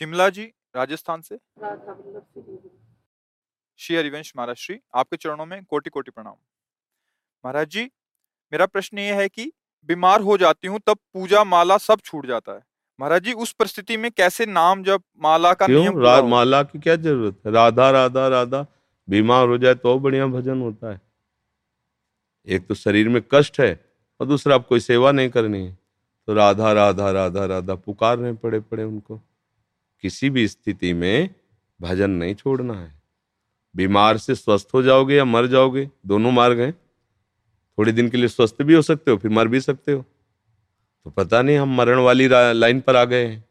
शिमला जी राजस्थान से? श्री हरिवंश महाराज श्री आपके चरणों में कोटि कोटि प्रणाम। महाराज जी मेरा प्रश्न ये है कि बीमार हो जाती हूँ तब पूजा माला सब छूट जाता है। महाराज जी उस परिस्थिति में कैसे नाम जब माला का नियम रा, माला की क्या ज़रूरत है? राधा राधा राधा बीमार हो जाए तो बढ़िया भजन होता है। एक तो शरीर में कष्ट है और दूसरा आप कोई सेवा नहीं करनी है। तो राधा राधा राधा राधा पुकार रहे पड़े पड़े उनको। किसी भी स्थिति में भजन नहीं छोड़ना है। बीमार से स्वस्थ हो जाओगे या मर जाओगे, दोनों मार्ग हैं। थोड़े दिन के लिए स्वस्थ भी हो सकते हो, फिर मर भी सकते हो। तो पता नहीं हम मरण वाली लाइन पर आ गए हैं।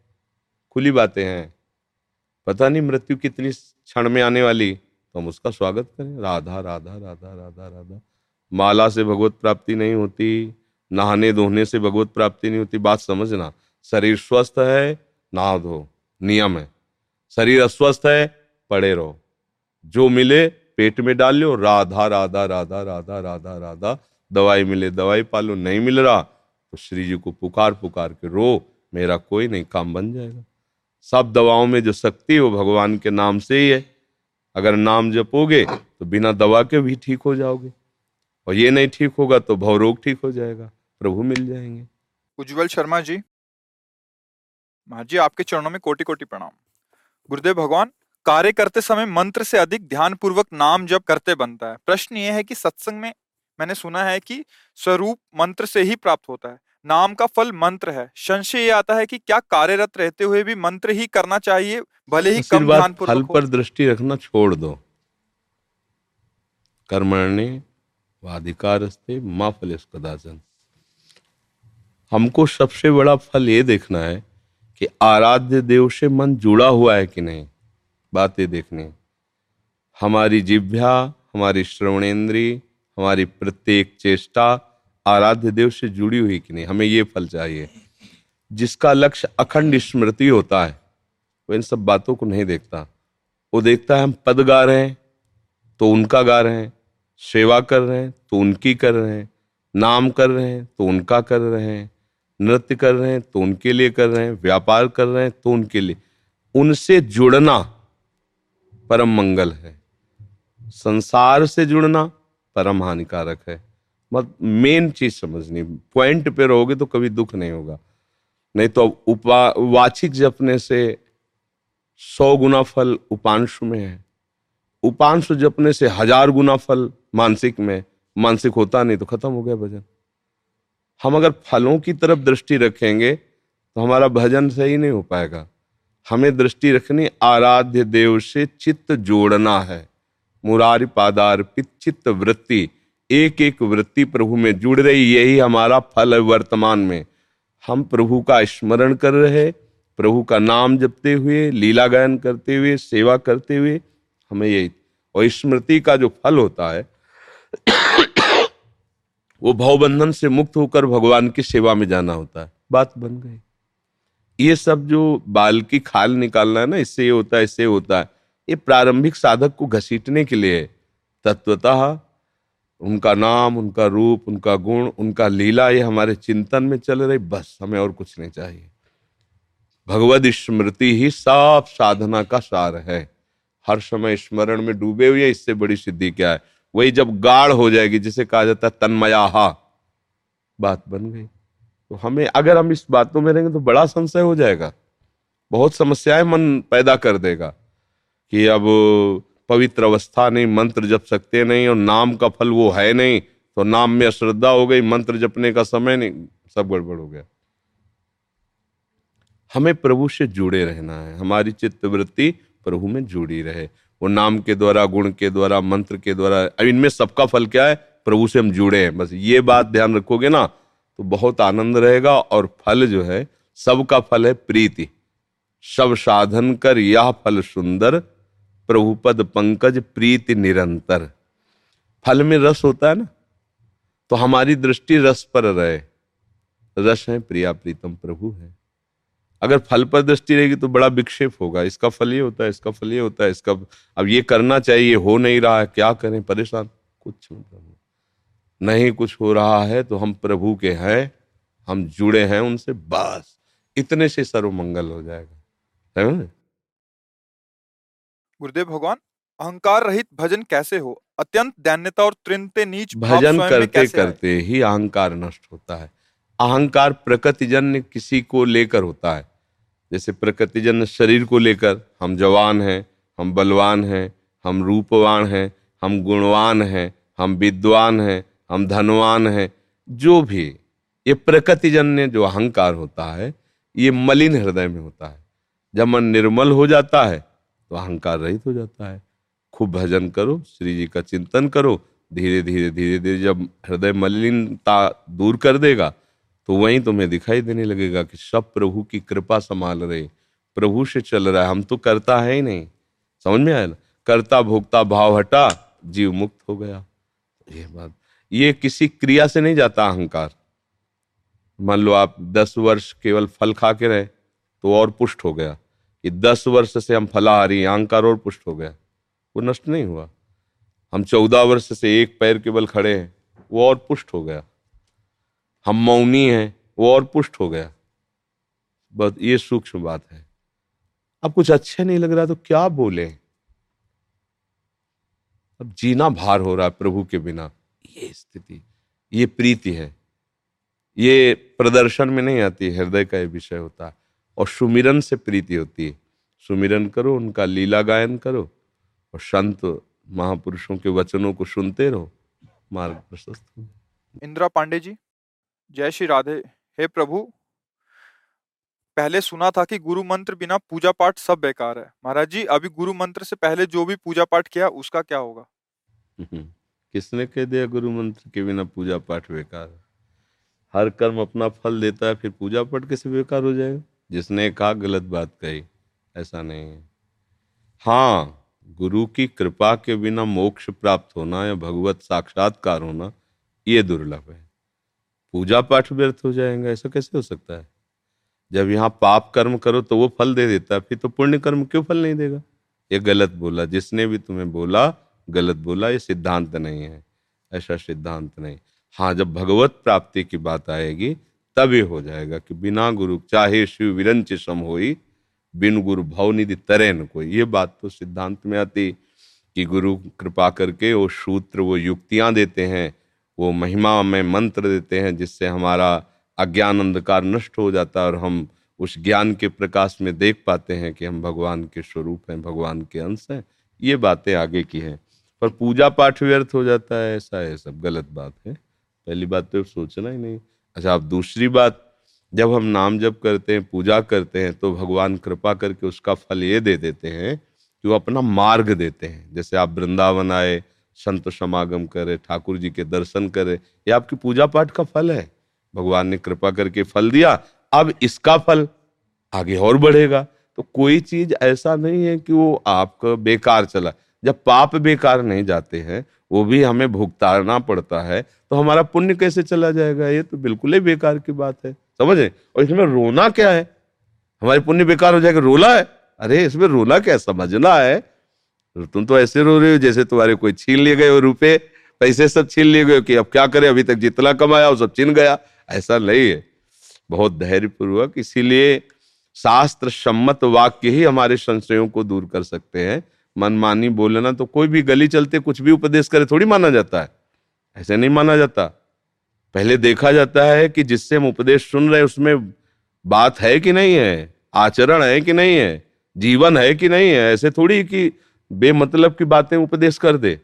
खुली बातें हैं। पता नहीं मृत्यु कितनी क्षण में आने वाली। तो हम उसका स्वागत करें। राधा राधा राधा राधा राधा। माला से भगवत प्राप्ति नहीं होती। नहाने धोने से भगवत प्राप्ति नहीं होती। बात समझना। शरीर स्वस्थ है, नहा धो। नियम है। शरीर अस्वस्थ है, पड़े रहो। जो मिले, पेट में डाल लो राधा राधा राधा राधा राधा राधा। दवाई मिले, दवाई पालो। नहीं मिल रहा तो श्री जी को पुकार पुकार के रो। मेरा कोई नहीं, काम बन जाएगा। सब दवाओं में जो शक्ति है, वो भगवान के नाम से ही है। अगर नाम जपोगे तो बिना दवा के भी ठीक हो जाओगे। और ये नहीं ठीक होगा तो भवरोग ठीक हो जाएगा। प्रभु मिल जाएँगे। उज्जवल शर्मा जी। महाराज जी आपके चरणों में कोटि कोटि प्रणाम। गुरुदेव भगवान कार्य करते समय मंत्र से अधिक ध्यान पूर्वक नाम जप करते बनता है। प्रश्न ये है कि सत्संग में मैंने सुना है कि स्वरूप मंत्र से ही प्राप्त होता है। नाम का फल मंत्र है। संशय ये आता है कि क्या कार्यरत रहते हुए भी मंत्र ही करना चाहिए भले ही कम ध्यान फल पर दृष्टि रखना छोड़ दो। कर्मण्य वाधिकारस्ते माँ फल कदाचन हमको सबसे बड़ा फल ये देखना है कि आराध्य देव से मन जुड़ा हुआ है कि नहीं? बातें देखने। हमारी जिभ्या हमारी श्रवणेन्द्री हमारी प्रत्येक चेष्टा आराध्य देव से जुड़ी हुई कि नहीं? हमें ये फल चाहिए। जिसका लक्ष्य अखंड स्मृति होता है, वो इन सब बातों को नहीं देखता। वो देखता है हम पद गा रहे हैं तो उनका गा रहे हैं। सेवा कर रहे हैं तो उनकी कर रहे हैं। नाम कर रहे हैं तो उनका कर रहे हैं। नृत्य कर रहे हैं तो उनके लिए कर रहे हैं, व्यापार कर रहे हैं तो उनके लिए। उनसे जुड़ना परम मंगल है। संसार से जुड़ना परम हानिकारक है। मत मेन चीज़ समझनी पॉइंट पे रहोगे तो कभी दुख नहीं होगा। नहीं तो उपा, वाचिक जपने से सौ गुना फल उपांशु में है। उपांशु जपने से हज़ार गुना फल मानसिक में मानसिक होता नहीं तो खत्म हो गया भजन। हम अगर फलों की तरफ़ दृष्टि रखेंगे तो हमारा भजन सही नहीं हो पाएगा। हमें दृष्टि रखनी आराध्य देव से चित्त जोड़ना है। मुरारी पादार्पित चित्त वृत्ति एक एक वृत्ति प्रभु में जुड़ रही, यही हमारा फल है वर्तमान में। हम प्रभु का स्मरण कर रहे, प्रभु का नाम जपते हुए, लीला गायन करते हुए, सेवा करते हुए, हमें यही, और स्मृति का जो फल होता है वो भवबंधन से मुक्त होकर भगवान की सेवा में जाना होता है। बात बन गई। ये सब जो बाल की खाल निकालना है ना इससे ये होता है इससे होता है। ये प्रारंभिक साधक को घसीटने के लिए तत्वतः उनका नाम उनका रूप उनका गुण उनका लीला ये हमारे चिंतन में चल रही बस हमें और कुछ नहीं चाहिए। भगवत स्मृति ही साफ़ साधना का सार है। हर समय स्मरण में डूबे हुए इससे बड़ी सिद्धि क्या है? वही जब गाढ़ हो जाएगी, जिसे कहा जाता है तन्मयाहा। बात बन गई। तो हमें, अगर हम इस बातों में रहेंगे तो बड़ा संशय हो जाएगा। बहुत समस्याएँ मन पैदा कर देगा कि अब पवित्र अवस्था नहीं, मंत्र जप सकते नहीं, और नाम का फल वो है नहीं तो नाम में अश्रद्धा हो गई, मंत्र जपने का समय नहीं, सब गड़बड़ हो गया। हमें प्रभु से जुड़े रहना है। हमारी चित्त वृत्ति प्रभु में जुड़ी रहे। वो नाम के द्वारा, गुण के द्वारा, मंत्र के द्वारा, अब इनमें सबका फल क्या है? प्रभु से हम जुड़े हैं। बस ये बात ध्यान रखोगे ना तो बहुत आनंद रहेगा और फल जो है, सबका फल है प्रीति। सब साधन कर यह फल सुंदर प्रभुपद पंकज प्रीति निरंतर। फल में रस होता है ना तो हमारी दृष्टि रस पर रहे। रस है प्रिया प्रीतम प्रभु है। अगर फल पर दृष्टि रहेगी तो बड़ा विक्षेप होगा। इसका फल ये होता है इसका फल ये होता है इसका अब ये करना चाहिए हो नहीं रहा है क्या करें? परेशान। कुछ मतलब नहीं। कुछ हो रहा है तो हम प्रभु के हैं हम जुड़े हैं उनसे बस। इतने से सर्व मंगल हो जाएगा। है गुरुदेव भगवान अहंकार रहित भजन कैसे हो? अत्यंत दैन्यता और त्रिनते नीच भजन करते करते ही अहंकार नष्ट होता है। अहंकार प्रकृतिजन्य किसी को लेकर होता है। जैसे प्रकृतिजन्य शरीर को लेकर हम जवान हैं, हम बलवान हैं, हम रूपवान हैं, हम गुणवान हैं, हम विद्वान हैं, हम धनवान हैं, जो भी। ये प्रकृतिजन्य जो अहंकार होता है, ये मलिन हृदय में होता है। जब मन निर्मल हो जाता है तो अहंकार रहित हो जाता है। खूब भजन करो, श्री जी का चिंतन करो धीरे धीरे धीरे धीरे जब हृदय मलिनता दूर कर देगा तो वहीं तुम्हें दिखाई देने लगेगा कि सब प्रभु की कृपा संभाल रहे। प्रभु से चल रहा है। हम तो करता है ही नहीं। समझ में आया? ना करता भोगता भाव हटा, जीव मुक्त हो गया। ये बात। ये किसी क्रिया से नहीं जाता अहंकार। मान लो आप दस वर्ष केवल फल खा के रहे तो और पुष्ट हो गया। कि दस वर्ष से हम फलाहारी अहंकार और पुष्ट हो गया। वो नष्ट नहीं हुआ। हम चौदह वर्ष से एक पैर केवल खड़े हैं, वो और पुष्ट हो गया। हम मौनी हैं, वो और पुष्ट हो गया। बस ये सूक्ष्म बात है। अब कुछ अच्छे नहीं लग रहा तो क्या बोले? अब जीना भार हो रहा है प्रभु के बिना। ये स्थिति, ये प्रीति है। ये प्रदर्शन में नहीं आती, हृदय का ये विषय होता और सुमिरन से प्रीति होती है। सुमिरन करो, उनका लीला गायन करो। और संत महापुरुषों के वचनों को सुनते रहो। मार्ग प्रशस्त इंदिरा पांडे जी? जय श्री राधे, हे प्रभु। पहले सुना था कि गुरु मंत्र बिना पूजा पाठ सब बेकार है। महाराज जी, अभी गुरु मंत्र से पहले जो भी पूजा पाठ किया, उसका क्या होगा? किसने कह दिया गुरु मंत्र के बिना पूजा पाठ बेकार है? हर कर्म अपना फल देता है, फिर पूजा पाठ कैसे बेकार हो जाएगा? जिसने कहा गलत बात कही, ऐसा नहीं है। हाँ गुरु की कृपा के बिना मोक्ष प्राप्त होना या भगवत साक्षात्कार होना, ये दुर्लभ है। पूजा पाठ व्यर्थ हो जाएगा, ऐसा कैसे हो सकता है? जब यहाँ पाप कर्म करो तो वो फल दे देता है, फिर तो पुण्य कर्म क्यों फल नहीं देगा? ये गलत बोला, जिसने भी तुम्हें बोला, गलत बोला, ये सिद्धांत नहीं है, ऐसा सिद्धांत नहीं। हाँ जब भगवत प्राप्ति की बात आएगी, तब ये हो जाएगा कि बिना गुरु, चाहे शिव विरंच सम हो बिन गुरु भवनिधि तरे न कोई। ये बात तो सिद्धांत में आती कि गुरु कृपा करके वो सूत्र, वो युक्तियाँ देते हैं वो महिमा में मंत्र देते हैं जिससे हमारा अज्ञान अंधकार नष्ट हो जाता है और हम उस ज्ञान के प्रकाश में देख पाते हैं कि हम भगवान के स्वरूप हैं, भगवान के अंश हैं। ये बातें आगे की हैं। पर पूजा पाठ व्यर्थ हो जाता है, ऐसा है सब गलत बात है। पहली बात तो सोचना ही नहीं। अच्छा अब दूसरी बात, जब हम नाम जप करते हैं, पूजा करते हैं तो भगवान कृपा करके उसका फल ये दे देते हैं कि वो अपना मार्ग देते हैं। जैसे आप वृंदावन आए संत समागम करे, ठाकुर जी के दर्शन करे। ये आपकी पूजा पाठ का फल है। भगवान ने कृपा करके फल दिया, अब इसका फल आगे और बढ़ेगा। तो कोई चीज़ ऐसा नहीं है कि वो आपका बेकार चला। जब पाप बेकार नहीं जाते हैं, वो भी हमें भुगताना पड़ता है तो हमारा पुण्य कैसे चला जाएगा? ये तो बिल्कुल ही बेकार की बात है। समझे? और इसमें रोना क्या है? हमारे पुण्य बेकार हो जाएगा, रोला है? अरे, इसमें रोना क्या? समझना है। तुम तो ऐसे रो रहे हो जैसे तुम्हारे कोई छीन लिए गए हो रुपए, पैसे सब छीन लिए गए कि अब क्या करें, अभी तक जितना कमाया वो सब छीन गया। ऐसा नहीं है। बहुत धैर्यपूर्वक इसीलिए शास्त्र सम्मत वाक्य ही हमारे संशयों को दूर कर सकते हैं। मनमानी बोलना तो कोई भी गली चलते कुछ भी उपदेश करे थोड़ी माना जाता है। ऐसे नहीं माना जाता। पहले देखा जाता है कि जिससे हम उपदेश सुन रहे उसमें बात है कि नहीं है? आचरण है कि नहीं है? जीवन है कि नहीं है? ऐसे थोड़ी कि बेमतलब की बातें उपदेश कर दे।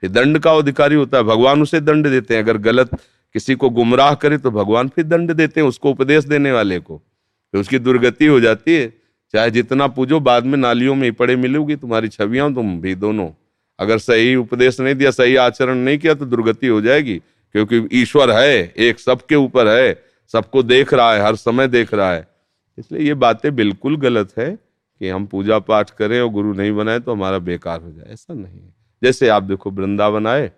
फिर दंड का अधिकारी होता है, भगवान उसे दंड देते हैं। अगर गलत किसी को गुमराह करे तो भगवान फिर दंड देते हैं उसको उपदेश देने वाले को। फिर उसकी दुर्गति हो जाती है। चाहे जितना पूजो, बाद में नालियों में पड़े मिलोगी, तुम्हारी छवियाँ तुम भी दोनों। अगर सही उपदेश नहीं दिया, सही आचरण नहीं किया तो दुर्गति हो जाएगी। क्योंकि ईश्वर है, एक सबके ऊपर है, सबको देख रहा है, हर समय देख रहा है। इसलिए ये बातें बिल्कुल गलत है। कि हम पूजा पाठ करें और गुरु नहीं बनाए तो हमारा बेकार हो जाए। ऐसा नहीं है। जैसे आप देखो, वृंदावन आए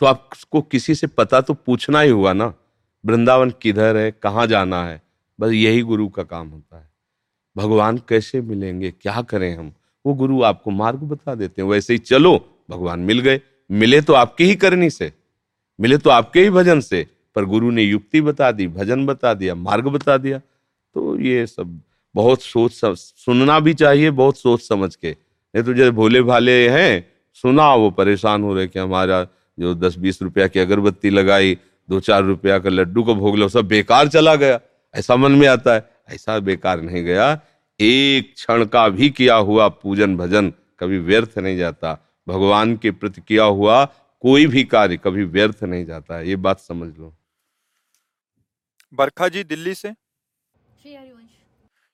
तो आपको किसी से पता तो पूछना ही हुआ ना, वृंदावन किधर है, कहाँ जाना है? बस यही गुरु का काम होता है। भगवान कैसे मिलेंगे? क्या करें हम? वो गुरु आपको मार्ग बता देते हैं। वैसे ही चलो, भगवान मिल गए। मिले तो आपके ही करनी से। मिले तो आपके ही भजन से। पर गुरु ने युक्ति बता दी, भजन बता दिया, मार्ग बता दिया। तो ये सब बहुत सोच सुनना भी चाहिए बहुत सोच समझ के। नहीं तो जैसे भोले भाले हैं सुना वो परेशान हो रहे कि हमारा जो दस बीस रुपया की अगरबत्ती लगाई दो चार रुपया का लड्डू को भोग लो सब बेकार चला गया। ऐसा मन में आता है ऐसा बेकार नहीं गया। एक क्षण का भी किया हुआ पूजन भजन कभी व्यर्थ नहीं जाता। भगवान के प्रति किया हुआ कोई भी कार्य कभी व्यर्थ नहीं जाता है। ये बात समझ लो। बरखा जी दिल्ली से?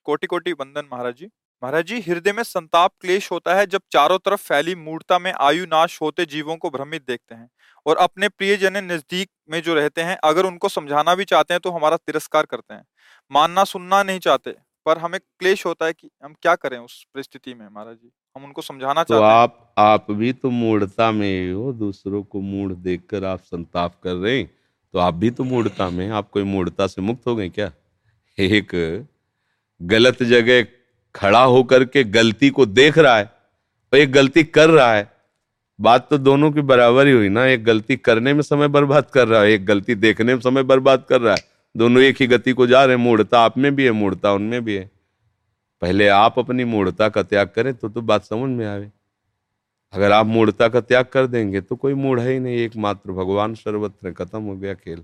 कोटि कोटि वंदन महाराज जी। महाराज जी हृदय में संताप क्लेश होता है जब चारों तरफ़ फैली मूर्ता में आयु नाश होते जीवों को भ्रमित देखते हैं और अपने प्रियजन नज़दीक में जो रहते हैं अगर उनको समझाना भी चाहते हैं तो हमारा तिरस्कार करते हैं। मानना सुनना नहीं चाहते पर हमें क्लेश होता है कि हम क्या करें उस परिस्थिति में महाराज जी? हम उनको समझाना तो चाहते आप हैं। आप भी तो मूर्ता में हो दूसरों को मूड देखकर आप संताप कर रहे हैं तो आप भी तो मूर्ता में आप कोई मूर्ता से मुक्त हो गए क्या? एक गलत जगह खड़ा होकर के गलती को देख रहा है और एक गलती कर रहा है। बात तो दोनों की बराबर ही हुई ना। एक गलती करने में समय बर्बाद कर रहा है, एक गलती देखने में समय बर्बाद कर रहा है। दोनों एक ही गति को जा रहे हैं। मूर्ता आप में भी है मूर्ता उनमें भी है। पहले आप अपनी मूर्ता का त्याग करें तो तो बात समझ में आवे। अगर आप मूर्ता का त्याग कर देंगे तो कोई मूढ़ है नहीं। एकमात्र भगवान सर्वत्र खत्म हो गया खेल।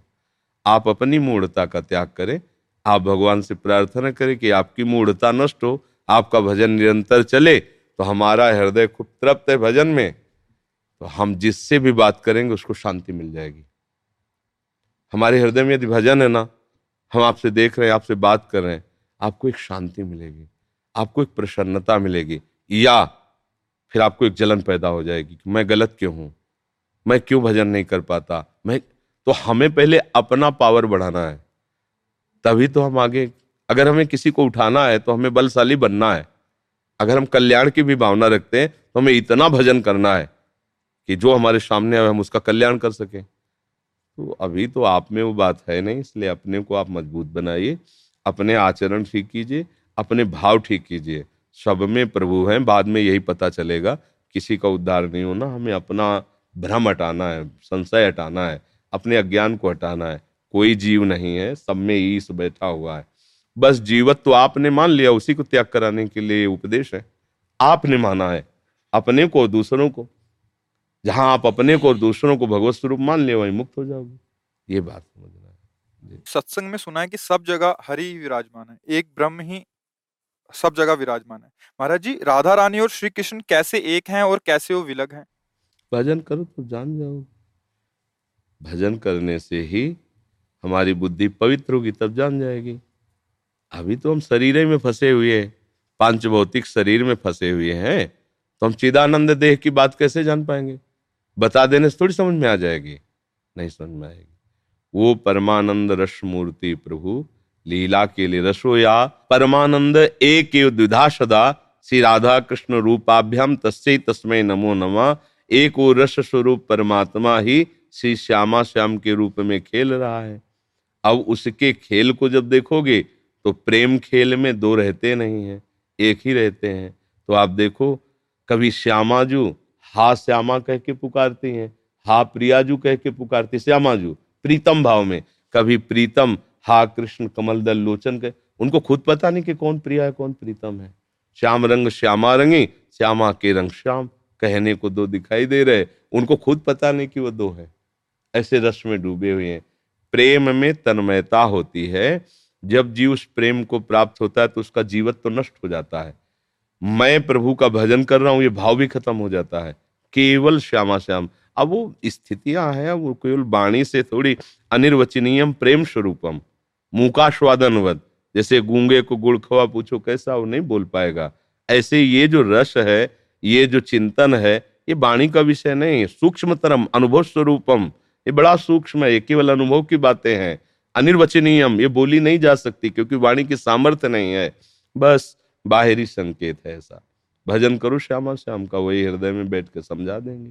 आप अपनी मूर्ता का त्याग करें आप भगवान से प्रार्थना करें कि आपकी मूढ़ता नष्ट हो, आपका भजन निरंतर चले तो हमारा हृदय खूब तृप्त है भजन में। तो हम जिससे भी बात करेंगे, उसको शांति मिल जाएगी। हमारे हृदय में यदि भजन है ना, हम आपसे देख रहे हैं, आपसे बात कर रहे हैं, आपको एक शांति मिलेगी, आपको एक प्रसन्नता मिलेगी। या फिर आपको एक जलन पैदा हो जाएगी कि मैं गलत क्यों हूँ? मैं क्यों भजन नहीं कर पाता? मैं तो हमें पहले अपना पावर बढ़ाना है। तभी तो हम आगे, अगर हमें किसी को उठाना है तो हमें बलशाली बनना है। अगर हम कल्याण की भी भावना रखते हैं तो हमें इतना भजन करना है कि जो हमारे सामने आए, हम उसका कल्याण कर सकें। तो अभी तो आप में वो बात है नहीं, इसलिए अपने को आप मज़बूत बनाइए, अपने आचरण ठीक कीजिए, अपने भाव ठीक कीजिए। सब में प्रभु हैं, बाद में यही पता चलेगा, किसी का उद्धार नहीं होना, हमें अपना भ्रम हटाना है, संशय हटाना है, अपने अज्ञान को हटाना है। कोई जीव नहीं है सब में ईस बैठा हुआ है। बस जीवत तो आपने मान लिया उसी को त्याग कराने के लिए उपदेश है। आपने माना है अपने को दूसरों को। जहाँ आप अपने को और दूसरों को भगवत स्वरूप मान ले वहीं मुक्त हो जाओगे। ये बात समझना है। सत्संग में सुना है कि सब जगह हरि विराजमान है एक ब्रह्म ही सब जगह विराजमान है। महाराज जी राधा रानी और श्री कृष्ण कैसे एक हैं और कैसे वो विलग हैं? भजन करो तो जान जाओ। भजन करने से ही हमारी बुद्धि पवित्र होगी, तब जान जाएगी। अभी तो हम शरीर में फंसे हुए हैं। पाँच भौतिक शरीर में फंसे हुए हैं। तो हम चिदानंद देह की बात कैसे जान पाएँगे? बता देने से थोड़ी समझ में आ जाएगी। नहीं समझ में आएगी। वो परमानंद रस मूर्ति प्रभु, लीला के लिए रसोया परमानंद एक द्विधा सदा श्री राधा कृष्ण रूपाभ्याम तस्से तस्मय नमो नमः। एक वो रस स्वरूप परमात्मा ही श्री श्यामा श्याम के रूप में खेल रहा है। अब उसके खेल को जब देखोगे तो प्रेम खेल में दो रहते नहीं हैं, एक ही रहते हैं। तो आप देखो, कभी श्यामाजू, हा श्यामा कह के पुकारती हैं, हा प्रियाजू कह के पुकारती श्यामाजू, प्रीतम भाव में, कभी प्रीतम, हा कृष्ण कमल दल लोचन कह, उनको खुद पता नहीं कि कौन प्रिया है, कौन प्रीतम है। श्याम रंग श्यामा रंगी, श्यामा के रंग श्याम, कहने को दो दिखाई दे रहे, उनको खुद पता नहीं कि वो दो है। ऐसे रस में डूबे हुए हैं। प्रेम में तन्मयता होती है। जब जीव उस प्रेम को प्राप्त होता है तो उसका जीवत तो नष्ट हो जाता है। मैं प्रभु का भजन कर रहा हूँ, ये भाव भी खत्म हो जाता है। केवल श्यामा श्याम। अब वो स्थितियाँ हैं, वो केवल वाणी से थोड़ी अनिर्वचनीयम, प्रेम स्वरूपम। मुकाश्वादनवद जैसे गूँगे को गुड़ खवा, पूछो कैसा, वो नहीं बोल पाएगा। ऐसे ये जो रस है, ये जो चिंतन है, ये वाणी का विषय नहीं, सूक्ष्मतरम, अनुभव स्वरूपम। ये बड़ा सूक्ष्म है, ये केवल अनुभव की बातें हैं। अनिर्वचनीयम, ये बोली नहीं जा सकती क्योंकि वाणी की सामर्थ्य नहीं है। बस बाहरी संकेत है ऐसा। भजन करो, श्यामा, श्याम का वही हृदय में बैठ के समझा देंगे।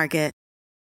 Market.